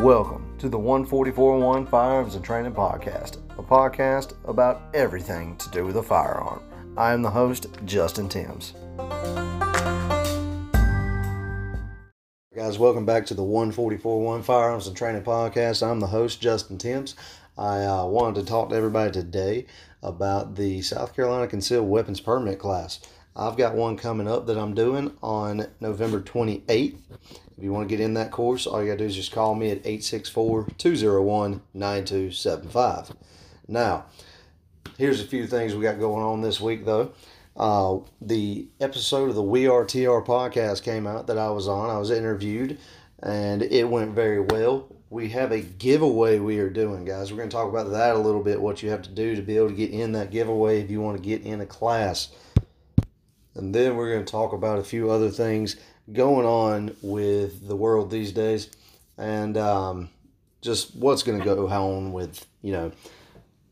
Welcome to the 1441 Firearms and Training Podcast, a podcast about everything to do with a firearm. I am the host, Justin Timms. Guys, welcome back to the 1441 Firearms and Training Podcast. I'm the host, Justin Timms. I uh, wanted to talk to everybody today about the South Carolina Concealed Weapons Permit class. I've got one coming up that I'm doing on November 28th. If you want to get in that course, all you got to do is just call me at 864 201 9275. Now, here's a few things we got going on this week, though. Uh, the episode of the We Are TR podcast came out that I was on. I was interviewed, and it went very well. We have a giveaway we are doing, guys. We're going to talk about that a little bit, what you have to do to be able to get in that giveaway if you want to get in a class. And then we're going to talk about a few other things going on with the world these days and um, just what's going to go on with, you know,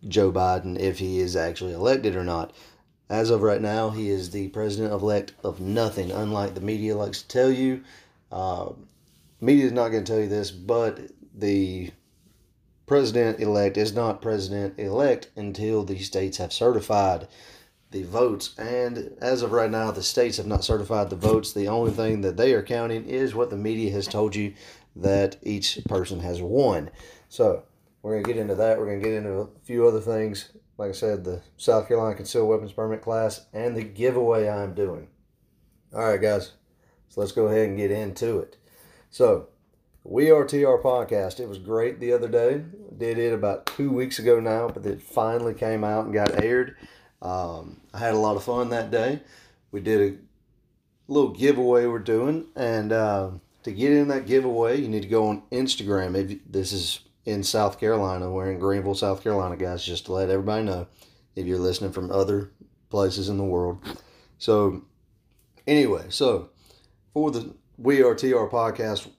Joe Biden if he is actually elected or not. As of right now, he is the president elect of nothing, unlike the media likes to tell you. Uh, media is not going to tell you this, but the president elect is not president elect until the states have certified the votes. And as of right now, the states have not certified the votes. The only thing that they are counting is what the media has told you that each person has won. So we're going to get into that. We're going to get into a few other things. Like I said, the South Carolina Concealed Weapons Permit class and the giveaway I'm doing. All right, guys. So let's go ahead and get into it. So, We Are TR podcast. It was great the other day. Did it about two weeks ago now, but it finally came out and got aired. Um, I had a lot of fun that day. We did a little giveaway we're doing, and uh, to get in that giveaway, you need to go on Instagram. If this is in South Carolina, we're in Greenville, South Carolina, guys. Just to let everybody know, if you're listening from other places in the world. So, anyway, so for the We Are TR podcast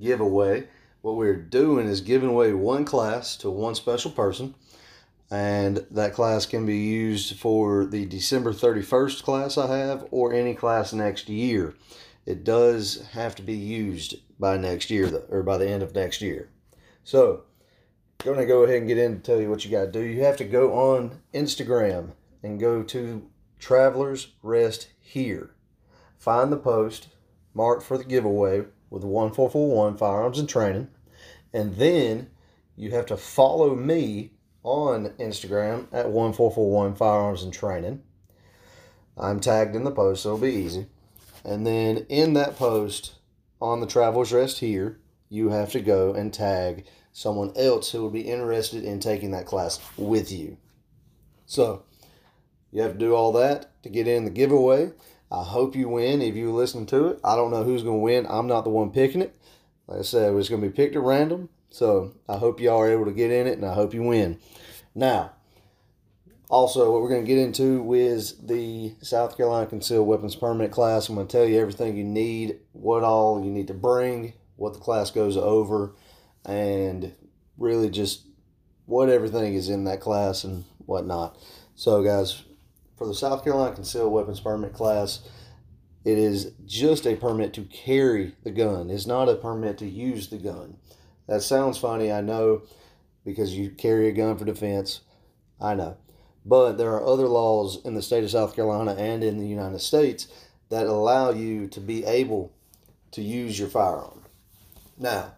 giveaway, what we're doing is giving away one class to one special person and that class can be used for the December 31st class I have or any class next year. It does have to be used by next year or by the end of next year. So, I'm going to go ahead and get in and tell you what you got to do. You have to go on Instagram and go to Travelers Rest Here. Find the post marked for the giveaway with 1441 Firearms and Training, and then you have to follow me on Instagram at 1441 Firearms and Training. I'm tagged in the post, so it'll be easy. And then in that post on the Travelers Rest here, you have to go and tag someone else who would be interested in taking that class with you. So you have to do all that to get in the giveaway. I hope you win if you listen to it. I don't know who's going to win. I'm not the one picking it. Like I said, it's going to be picked at random. So I hope y'all are able to get in it and I hope you win. Now, also, what we're going to get into is the South Carolina Concealed Weapons Permit class. I'm going to tell you everything you need, what all you need to bring, what the class goes over, and really just what everything is in that class and whatnot. So, guys, for the South Carolina Concealed Weapons Permit class, it is just a permit to carry the gun. It's not a permit to use the gun. That sounds funny, I know, because you carry a gun for defense. I know. But there are other laws in the state of South Carolina and in the United States that allow you to be able to use your firearm. Now,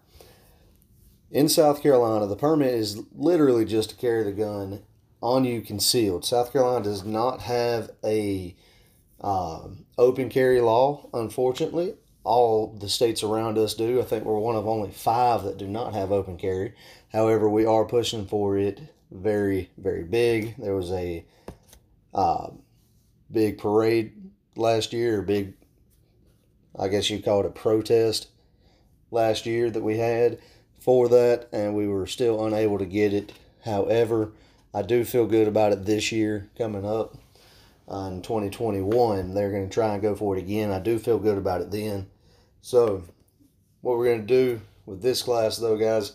in South Carolina, the permit is literally just to carry the gun on you concealed. South Carolina does not have a um, open carry law, unfortunately all the states around us do. I think we're one of only five that do not have open carry. However, we are pushing for it very, very big. There was a uh, big parade last year, big, I guess you call it a protest last year that we had for that, and we were still unable to get it. However, I do feel good about it this year coming up in 2021. They're going to try and go for it again. I do feel good about it then. So, what we're going to do with this class, though, guys,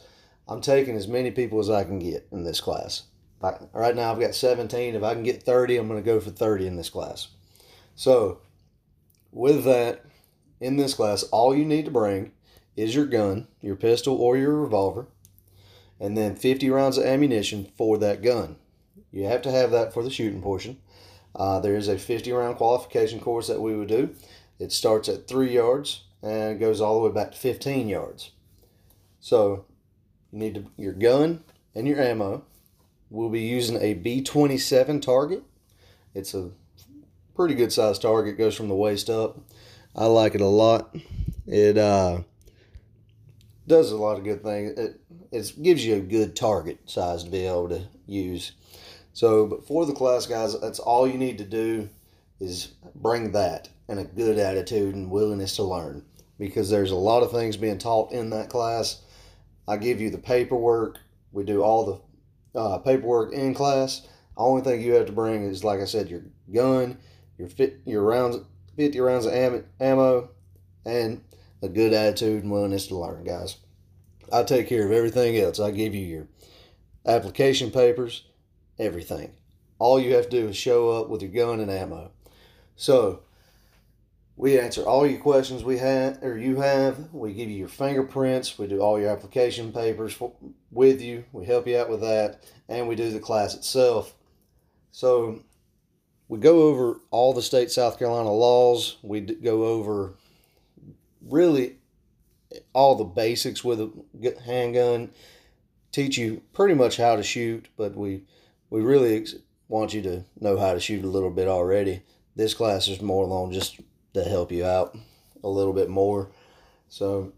I'm taking as many people as I can get in this class. Right now, I've got 17. If I can get 30, I'm going to go for 30 in this class. So, with that, in this class, all you need to bring is your gun, your pistol or your revolver, and then 50 rounds of ammunition for that gun. You have to have that for the shooting portion. Uh, there is a 50 round qualification course that we would do. It starts at three yards and goes all the way back to 15 yards. So you need to, your gun and your ammo. We'll be using a B27 target. It's a pretty good sized target. Goes from the waist up. I like it a lot. It uh, does a lot of good things. It it gives you a good target size to be able to use. So, but for the class, guys, that's all you need to do is bring that and a good attitude and willingness to learn because there's a lot of things being taught in that class. I give you the paperwork. We do all the uh, paperwork in class. Only thing you have to bring is, like I said, your gun, your fit, your rounds, 50 rounds of ammo, and a good attitude and willingness to learn, guys. I take care of everything else. I give you your application papers, everything. All you have to do is show up with your gun and ammo. So, we answer all your questions we have or you have. We give you your fingerprints. We do all your application papers for, with you. We help you out with that, and we do the class itself. So we go over all the state South Carolina laws. We go over really all the basics with a handgun. Teach you pretty much how to shoot, but we we really want you to know how to shoot a little bit already. This class is more along just to help you out a little bit more. So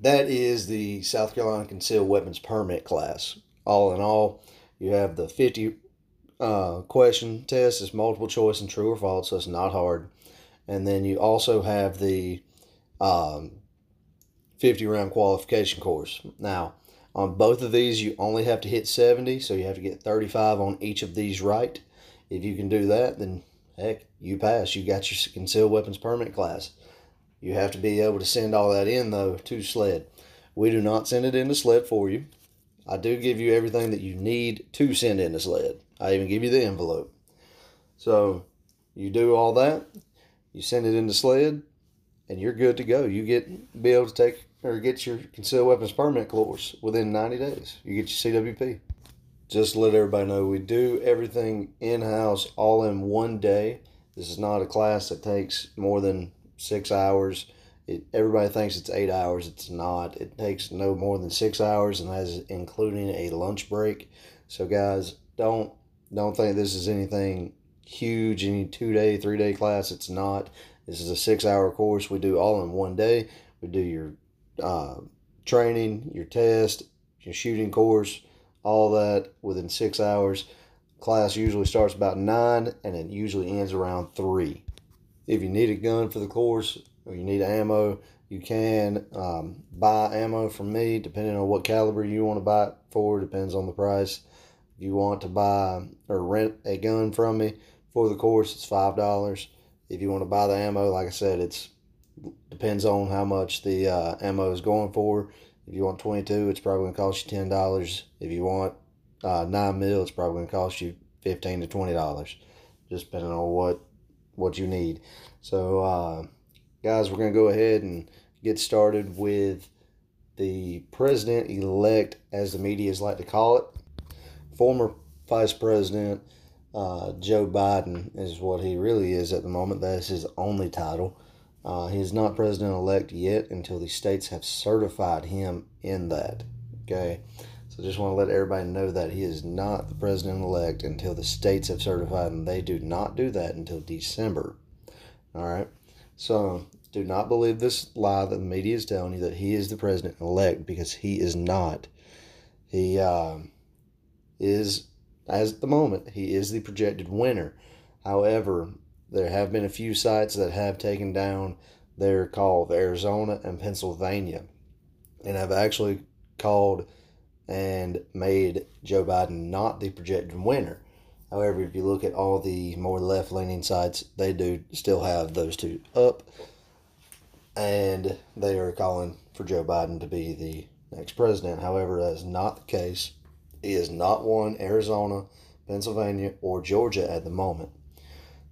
that is the South Carolina Concealed Weapons Permit class. All in all, you have the 50 uh, question test. It's multiple choice and true or false, so it's not hard. And then you also have the um, 50 round qualification course. Now, on both of these, you only have to hit 70, so you have to get 35 on each of these right. If you can do that, then heck, you pass. You got your concealed weapons permit class. You have to be able to send all that in, though, to SLED. We do not send it in to SLED for you. I do give you everything that you need to send in to SLED. I even give you the envelope. So you do all that, you send it into SLED, and you're good to go. You get be able to take or get your concealed weapons permit course within 90 days. You get your CWP just let everybody know we do everything in house all in one day. This is not a class that takes more than six hours. It, everybody thinks it's eight hours. It's not. It takes no more than six hours, and that's including a lunch break. So, guys, don't don't think this is anything huge, any two day, three day class. It's not. This is a six hour course. We do all in one day. We do your uh, training, your test, your shooting course, all that within six hours. Class usually starts about nine and it usually ends around three. If you need a gun for the course or you need ammo, you can um, buy ammo from me depending on what caliber you want to buy it for. Depends on the price. If you want to buy or rent a gun from me for the course, it's five dollars. If you want to buy the ammo, like I said, it's depends on how much the uh, ammo is going for. If you want 22, it's probably going to cost you $10. If you want uh, 9 mil, it's probably going to cost you 15 to $20, just depending on what what you need. So, uh, guys, we're going to go ahead and get started with the president elect, as the medias like to call it. Former Vice President uh, Joe Biden is what he really is at the moment. That's his only title. Uh, he is not president elect yet until the states have certified him in that. Okay. So just want to let everybody know that he is not the president elect until the states have certified, and they do not do that until December. All right. So do not believe this lie that the media is telling you that he is the president elect because he is not. He uh, is, as at the moment, he is the projected winner. However, there have been a few sites that have taken down their call of Arizona and Pennsylvania and have actually called and made Joe Biden not the projected winner. However, if you look at all the more left leaning sites, they do still have those two up. And they are calling for Joe Biden to be the next president. However, that is not the case. He has not won Arizona, Pennsylvania, or Georgia at the moment.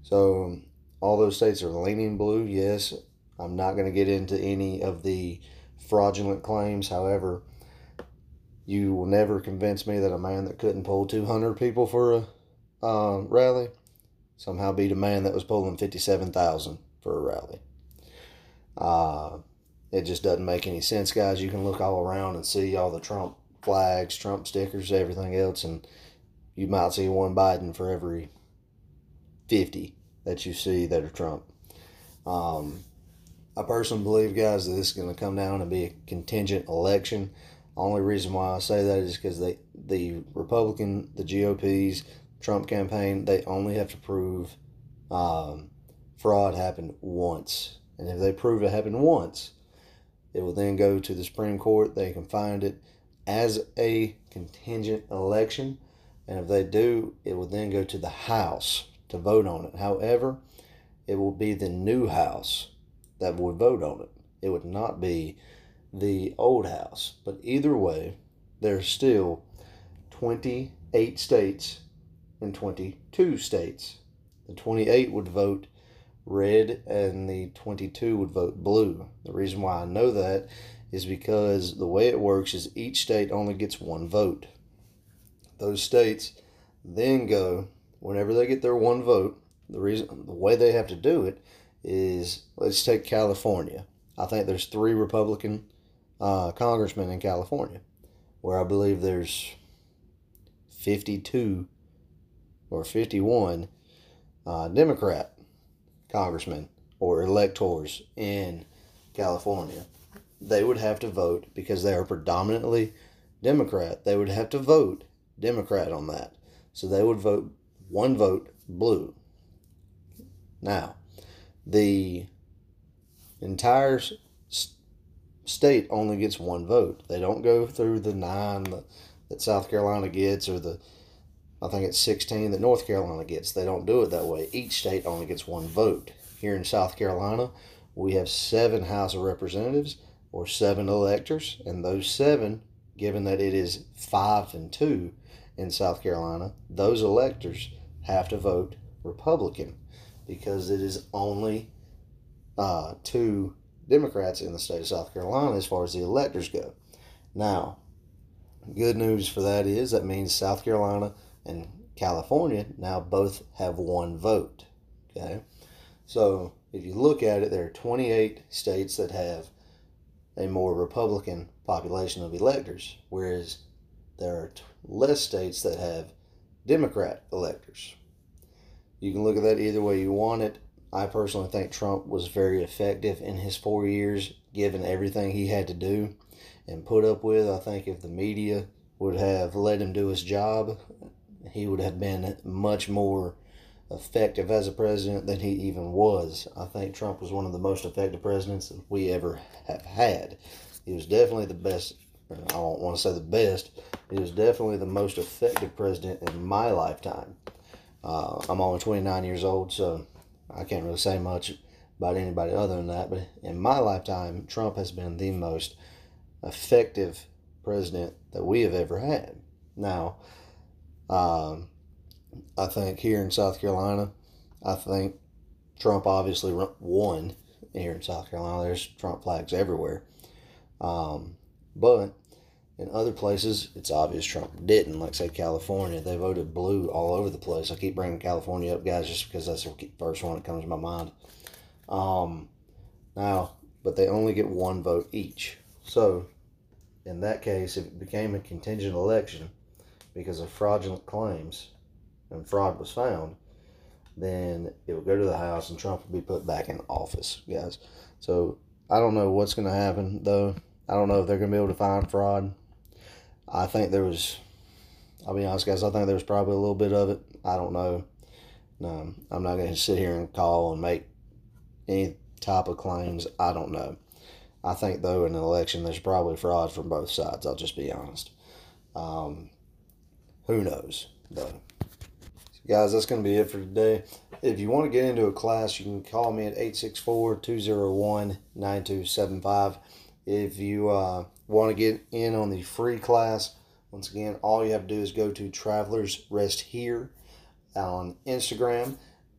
So all those states are leaning blue. Yes, I'm not going to get into any of the fraudulent claims. However, you will never convince me that a man that couldn't pull 200 people for a uh, rally somehow beat a man that was pulling 57,000 for a rally. Uh, it just doesn't make any sense, guys. You can look all around and see all the Trump flags, Trump stickers, everything else, and you might see one Biden for every 50 that you see that are Trump. Um, I personally believe, guys, that this is going to come down and be a contingent election. Only reason why I say that is because they, the Republican, the GOP's Trump campaign, they only have to prove um, fraud happened once. And if they prove it happened once, it will then go to the Supreme Court. They can find it as a contingent election. And if they do, it will then go to the House to vote on it. However, it will be the new House that would vote on it. It would not be the old House. But either way, there's still 28 states and 22 states. The 28 would vote red and the 22 would vote blue. The reason why I know that is because the way it works is each state only gets one vote. Those states then go whenever they get their one vote. The reason the way they have to do it is let's take California. I think there's three Republican uh, congressmen in California, where I believe there's 52 or 51 uh, Democrat congressmen or electors in California. They would have to vote because they are predominantly Democrat. They would have to vote Democrat on that. So they would vote one vote blue. Now, the entire state only gets one vote. They don't go through the nine that South Carolina gets or the I think it's 16 that North Carolina gets. They don't do it that way. Each state only gets one vote. Here in South Carolina, we have seven House of Representatives or seven electors, and those seven, given that it is five and two in South Carolina, those electors have to vote Republican because it is only uh, two Democrats in the state of South Carolina as far as the electors go. Now, good news for that is that means South Carolina and California now both have one vote. Okay, so if you look at it, there are 28 states that have a more Republican population of electors, whereas there are less states that have Democrat electors. You can look at that either way you want it. I personally think Trump was very effective in his four years, given everything he had to do and put up with. I think if the media would have let him do his job he would have been much more effective as a president than he even was. I think Trump was one of the most effective presidents we ever have had. He was definitely the best. I don't want to say the best. He was definitely the most effective president in my lifetime. Uh, I'm only 29 years old, so I can't really say much about anybody other than that. But in my lifetime, Trump has been the most effective president that we have ever had. Now, um, I think here in South Carolina, I think Trump obviously won here in South Carolina. There's Trump flags everywhere. Um, but in other places, it's obvious Trump didn't. Like, say, California, they voted blue all over the place. I keep bringing California up, guys, just because that's the first one that comes to my mind. Um, now, but they only get one vote each. So, in that case, if it became a contingent election, because of fraudulent claims and fraud was found, then it will go to the House and Trump will be put back in office, guys. So I don't know what's going to happen, though. I don't know if they're going to be able to find fraud. I think there was, I'll be honest, guys, I think there was probably a little bit of it. I don't know. No, I'm not going to sit here and call and make any type of claims. I don't know. I think, though, in an election, there's probably fraud from both sides. I'll just be honest. Um, who knows, though. Guys, that's going to be it for today. If you want to get into a class, you can call me at 864-201-9275. If you uh, want to get in on the free class, once again, all you have to do is go to Travelers Rest Here on Instagram,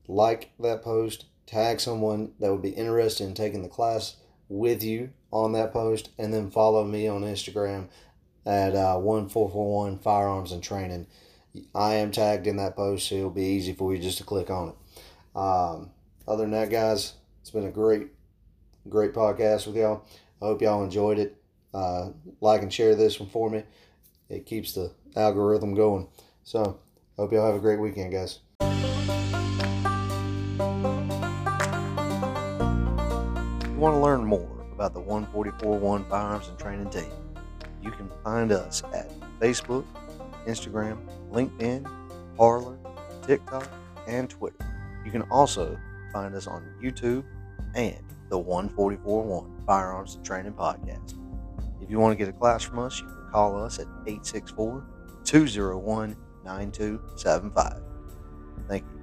like that post, tag someone that would be interested in taking the class. with you on that post, and then follow me on Instagram at uh, 1441 Firearms and Training. I am tagged in that post, so it'll be easy for you just to click on it. Um, other than that, guys, it's been a great, great podcast with y'all. I hope y'all enjoyed it. Uh, like and share this one for me. It keeps the algorithm going. So, hope y'all have a great weekend, guys. If you want to learn more about the 1441 Firearms and Training team, you can find us at Facebook, Instagram, LinkedIn, Parler, TikTok, and Twitter. You can also find us on YouTube and the 1441 Firearms and Training Podcast. If you want to get a class from us, you can call us at 864 201 9275. Thank you.